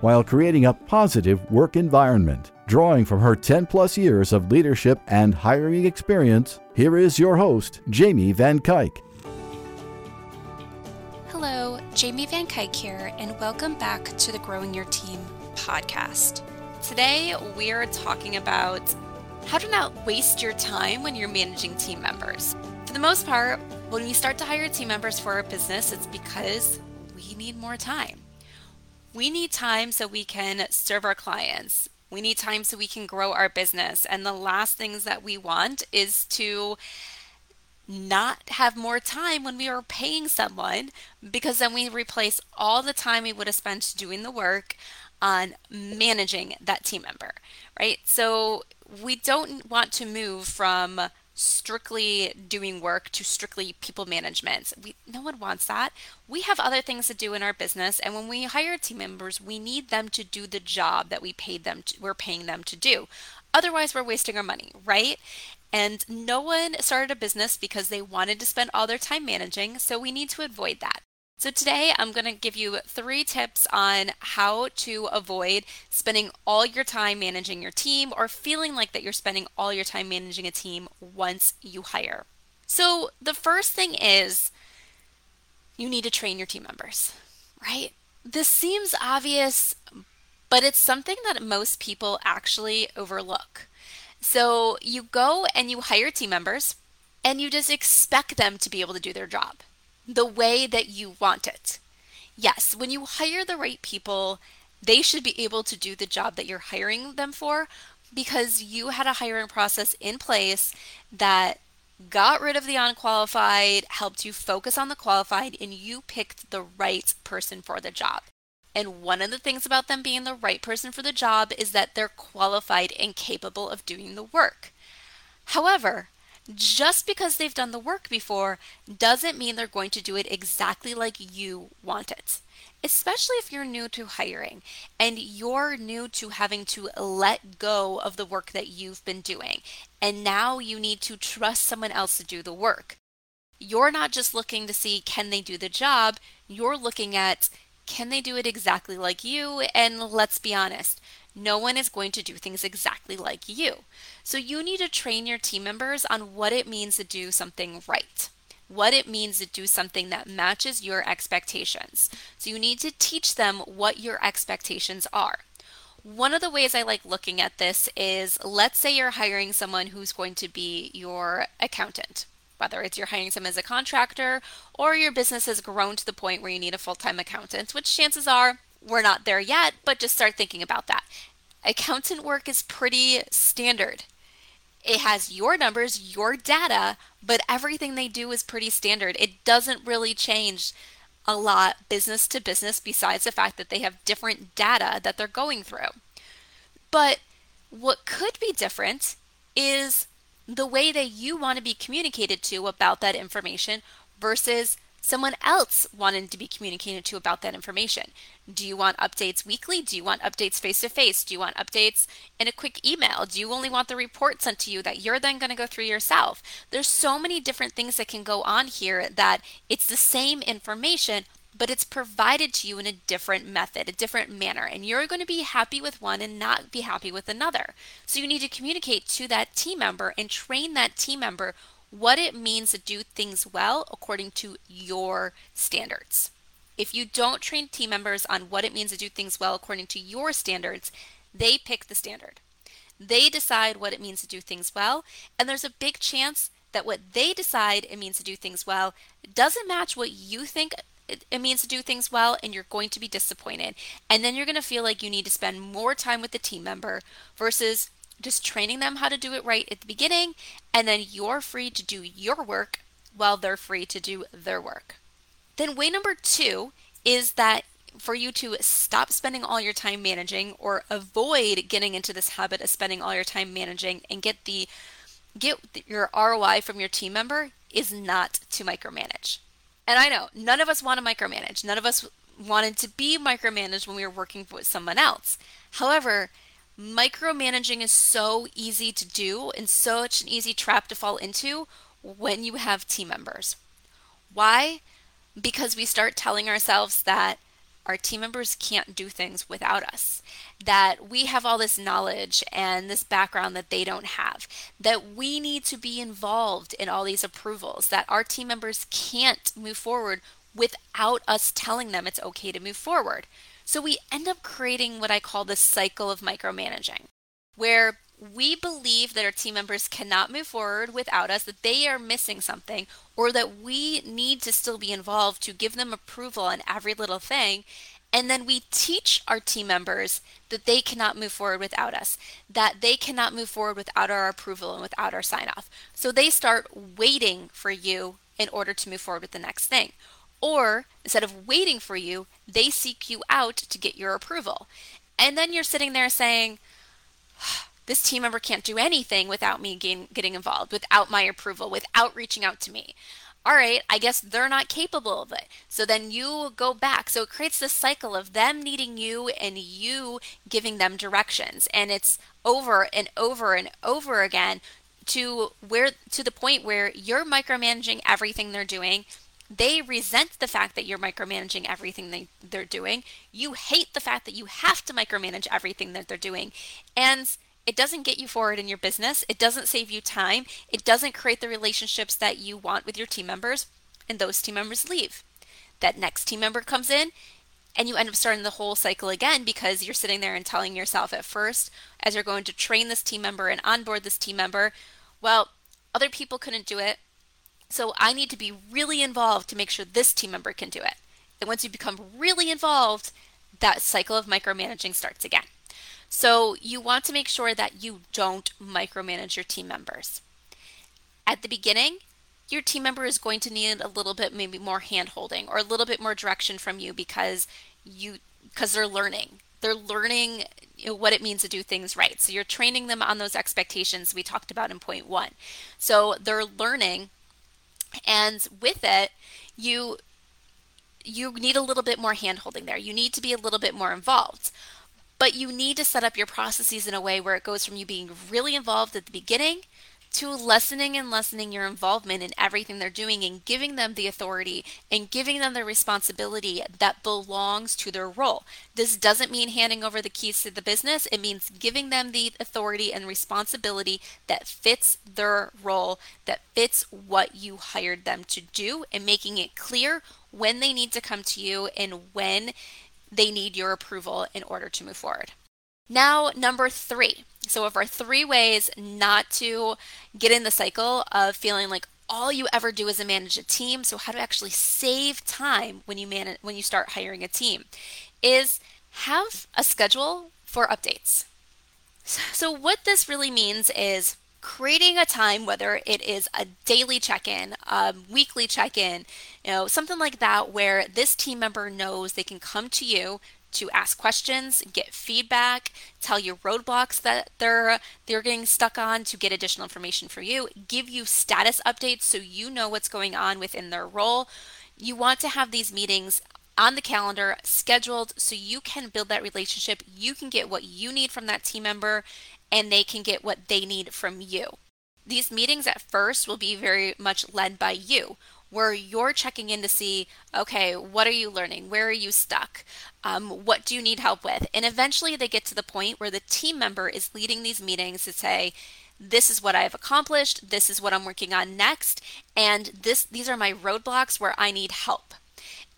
while creating a positive work environment. Drawing from her 10 plus years of leadership and hiring experience, here is your host, Jamie Van Cuyk. Hello, Jamie Van Cuyk here, and welcome back to the Growing Your Team podcast. Today, we are talking about how to not waste your time when you're managing team members. For the most part, when we start to hire team members for our business, it's because we need more time. We need time so we can serve our clients. We need time so we can grow our business. And the last things that we want is to not have more time when we are paying someone because then we replace all the time we would have spent doing the work on managing that team member, right? So we don't want to move from strictly doing work to strictly people management. We no one wants that. We have other things to do in our business and when we hire team members, we need them to do the job that we paid them to, we're paying them to do. Otherwise, we're wasting our money, right? And no one started a business because they wanted to spend all their time managing, so we need to avoid that. So, today I'm going to give you three tips on how to avoid spending all your time managing your team or feeling like that you're spending all your time managing a team once you hire. So, the first thing is you need to train your team members, right? This seems obvious, but it's something that most people actually overlook. So, you go and you hire team members and you just expect them to be able to do their job the way that you want it. Yes, when you hire the right people, they should be able to do the job that you're hiring them for because you had a hiring process in place that got rid of the unqualified, helped you focus on the qualified, and you picked the right person for the job. And one of the things about them being the right person for the job is that they're qualified and capable of doing the work. However, just because they've done the work before doesn't mean they're going to do it exactly like you want it. Especially if you're new to hiring and you're new to having to let go of the work that you've been doing. And now you need to trust someone else to do the work. You're not just looking to see can they do the job, you're looking at can they do it exactly like you? And let's be honest, no one is going to do things exactly like you. So you need to train your team members on what it means to do something right, what it means to do something that matches your expectations. So you need to teach them what your expectations are. One of the ways I like looking at this is let's say you're hiring someone who's going to be your accountant. Whether it's you're hiring someone as a contractor or your business has grown to the point where you need a full time accountant, which chances are we're not there yet, but just start thinking about that. Accountant work is pretty standard. It has your numbers, your data, but everything they do is pretty standard. It doesn't really change a lot business to business besides the fact that they have different data that they're going through. But what could be different is the way that you want to be communicated to about that information versus someone else wanted to be communicated to about that information. Do you want updates weekly? Do you want updates face to face? Do you want updates in a quick email? Do you only want the report sent to you that you're then going to go through yourself? There's so many different things that can go on here that it's the same information, but it's provided to you in a different method, a different manner, and you're going to be happy with one and not be happy with another. So you need to communicate to that team member and train that team member what it means to do things well according to your standards. If you don't train team members on what it means to do things well according to your standards, they pick the standard. They decide what it means to do things well, and there's a big chance that what they decide it means to do things well doesn't match what you think it means to do things well, and you're going to be disappointed. And then you're going to feel like you need to spend more time with the team member versus just training them how to do it right at the beginning, and then you're free to do your work while they're free to do their work. Then, way number two is that for you to stop spending all your time managing or avoid getting into this habit of spending all your time managing and get the get your ROI from your team member is not to micromanage. And I know none of us want to micromanage. None of us wanted to be micromanaged when we were working with someone else. However, micromanaging is so easy to do and such an easy trap to fall into when you have team members. Why? Because we start telling ourselves that our team members can't do things without us, that we have all this knowledge and this background that they don't have, that we need to be involved in all these approvals, that our team members can't move forward without us telling them it's okay to move forward. So we end up creating what I call the cycle of micromanaging, where we believe that our team members cannot move forward without us, that they are missing something, or that we need to still be involved to give them approval on every little thing. And then we teach our team members that they cannot move forward without us, that they cannot move forward without our approval and without our sign off. So they start waiting for you in order to move forward with the next thing. Or instead of waiting for you, they seek you out to get your approval. And then you're sitting there saying, this team member can't do anything without me getting, involved, without my approval, without reaching out to me. All right, I guess they're not capable of it. So then you go back. So it creates this cycle of them needing you and you giving them directions. And it's over and over and over again to where to the point where you're micromanaging everything they're doing. They resent the fact that you're micromanaging everything they, they're doing. You hate the fact that you have to micromanage everything that they're doing. And it doesn't get you forward in your business. It doesn't save you time. It doesn't create the relationships that you want with your team members. And those team members leave. That next team member comes in and you end up starting the whole cycle again because you're sitting there and telling yourself at first, as you're going to train this team member and onboard this team member, well, other people couldn't do it. So I need to be really involved to make sure this team member can do it. And once you become really involved, that cycle of micromanaging starts again. So you want to make sure that you don't micromanage your team members. At the beginning, your team member is going to need a little bit maybe more hand holding or a little bit more direction from you because you because they're learning. They're learning what it means to do things right. So you're training them on those expectations we talked about in point 1. So they're learning and with it, you you need a little bit more hand holding there. You need to be a little bit more involved. But you need to set up your processes in a way where it goes from you being really involved at the beginning to lessening and lessening your involvement in everything they're doing and giving them the authority and giving them the responsibility that belongs to their role. This doesn't mean handing over the keys to the business, it means giving them the authority and responsibility that fits their role, that fits what you hired them to do, and making it clear when they need to come to you and when they need your approval in order to move forward. Now, number three. So, of our three ways not to get in the cycle of feeling like all you ever do is manage a team, so how to actually save time when you manage when you start hiring a team, is have a schedule for updates. So, what this really means is creating a time, whether it is a daily check in, a weekly check in, you know, something like that, where this team member knows they can come to you to ask questions, get feedback, tell you roadblocks that they're they're getting stuck on to get additional information for you, give you status updates so you know what's going on within their role. You want to have these meetings on the calendar scheduled so you can build that relationship. You can get what you need from that team member and they can get what they need from you. These meetings at first will be very much led by you, where you're checking in to see, okay, what are you learning? Where are you stuck? Um, what do you need help with? And eventually they get to the point where the team member is leading these meetings to say, this is what I've accomplished, this is what I'm working on next, and this these are my roadblocks where I need help.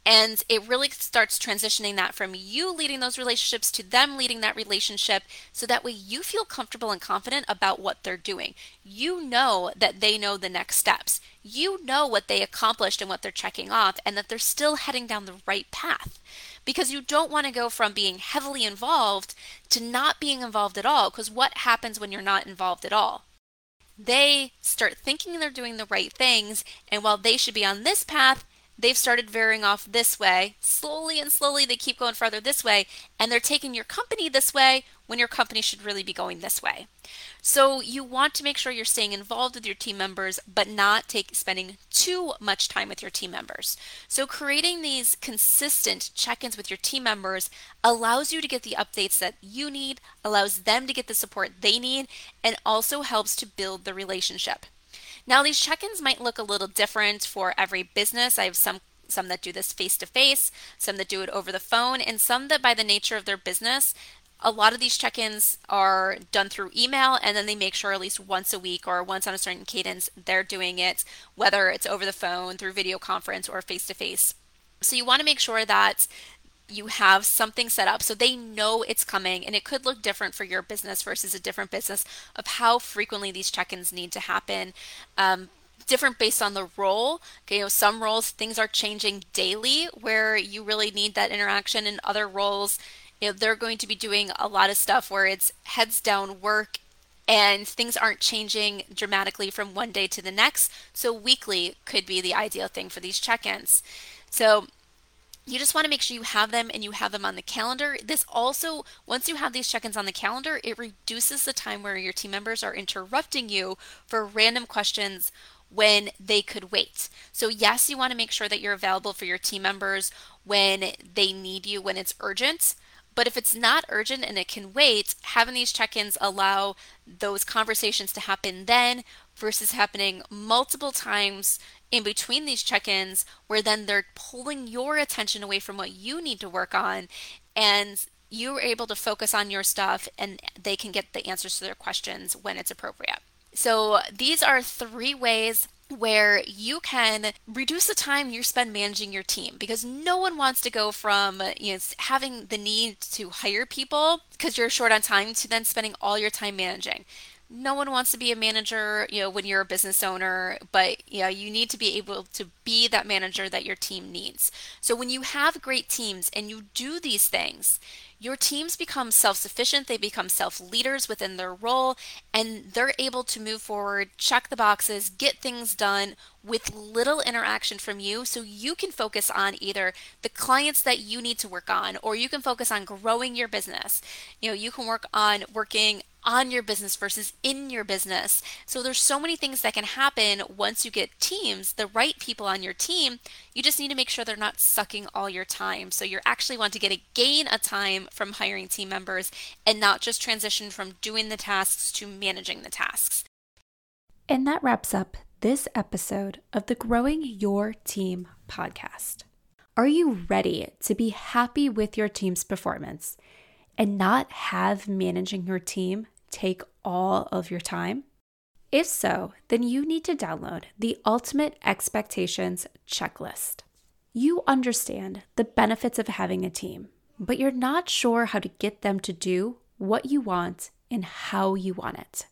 And it really starts transitioning that from you leading those relationships to them leading that relationship so that way you feel comfortable and confident about what they're doing. You know that they know the next steps. You know what they accomplished and what they're checking off, and that they're still heading down the right path. Because you don't want to go from being heavily involved to not being involved at all. Because what happens when you're not involved at all? they start thinking they're doing the right things, and while they should be on this path, they've started veering off this way. Slowly and slowly, they keep going farther this way, and they're taking your company this way when your company should really be going this way. So you want to make sure you're staying involved with your team members, but not take spending too much time with your team members. So creating these consistent check-ins with your team members allows you to get the updates that you need, allows them to get the support they need, and also helps to build the relationship. Now, these check ins might look a little different for every business. I have some some that do this face to face, some that do it over the phone, and some that by the nature of their business, a lot of these check ins are done through email, and then they make sure at least once a week or once on a certain cadence they're doing it, whether it's over the phone, through video conference, or face to face. So you want to make sure that you have something set up so they know it's coming and it could look different for your business versus a different business of how frequently these check-ins need to happen um, different based on the role. Okay you know some roles things are changing daily where you really need that interaction and other roles you know they're going to be doing a lot of stuff where it's heads down work and things aren't changing dramatically from one day to the next. So weekly could be the ideal thing for these check-ins. So you just want to make sure you have them and you have them on the calendar. This also, once you have these check ins on the calendar, it reduces the time where your team members are interrupting you for random questions when they could wait. So, yes, you want to make sure that you're available for your team members when they need you, when it's urgent. But if it's not urgent and it can wait, having these check ins allow those conversations to happen then versus happening multiple times in between these check ins, where then they're pulling your attention away from what you need to work on. And you're able to focus on your stuff and they can get the answers to their questions when it's appropriate. So, these are three ways where you can reduce the time you spend managing your team because no one wants to go from you know having the need to hire people because you're short on time to then spending all your time managing no one wants to be a manager, you know, when you're a business owner, but you know, you need to be able to be that manager that your team needs. So when you have great teams and you do these things, your teams become self sufficient, they become self leaders within their role, and they're able to move forward, check the boxes, get things done with little interaction from you. So you can focus on either the clients that you need to work on, or you can focus on growing your business. You know, you can work on working on your business versus in your business. So there's so many things that can happen once you get teams, the right people on your team. You just need to make sure they're not sucking all your time. So you actually want to get a gain a time from hiring team members and not just transition from doing the tasks to managing the tasks. And that wraps up this episode of the Growing Your Team podcast. Are you ready to be happy with your team's performance and not have managing your team take all of your time? If so, then you need to download the Ultimate Expectations Checklist. You understand the benefits of having a team, but you're not sure how to get them to do what you want and how you want it.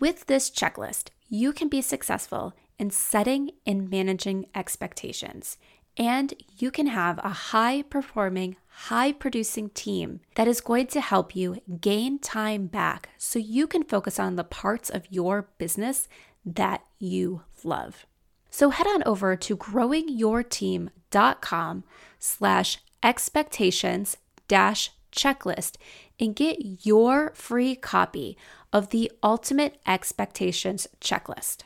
With this checklist, you can be successful in setting and managing expectations and you can have a high performing, high producing team that is going to help you gain time back so you can focus on the parts of your business that you love. So head on over to growingyourteam.com slash expectations dash checklist and get your free copy of the Ultimate Expectations Checklist.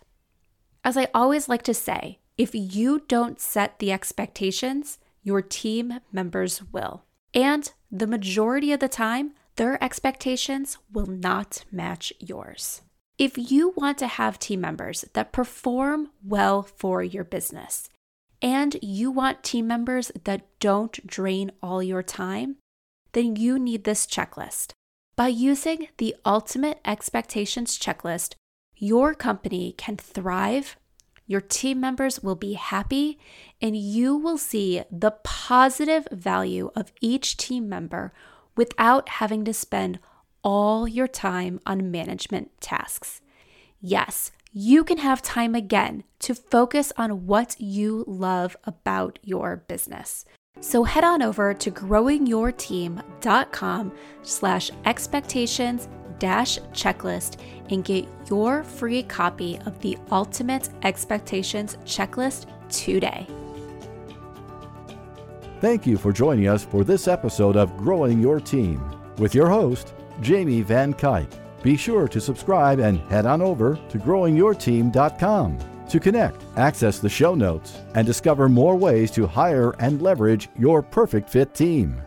As I always like to say, if you don't set the expectations, your team members will. And the majority of the time, their expectations will not match yours. If you want to have team members that perform well for your business, and you want team members that don't drain all your time, then you need this checklist. By using the Ultimate Expectations Checklist, your company can thrive your team members will be happy, and you will see the positive value of each team member without having to spend all your time on management tasks. Yes, you can have time again to focus on what you love about your business. So head on over to growingyourteam.com slash expectations dash checklist and get your free copy of the Ultimate Expectations Checklist today. Thank you for joining us for this episode of Growing Your Team with your host, Jamie Van Cuyk. Be sure to subscribe and head on over to growingyourteam.com to connect, access the show notes, and discover more ways to hire and leverage your perfect fit team.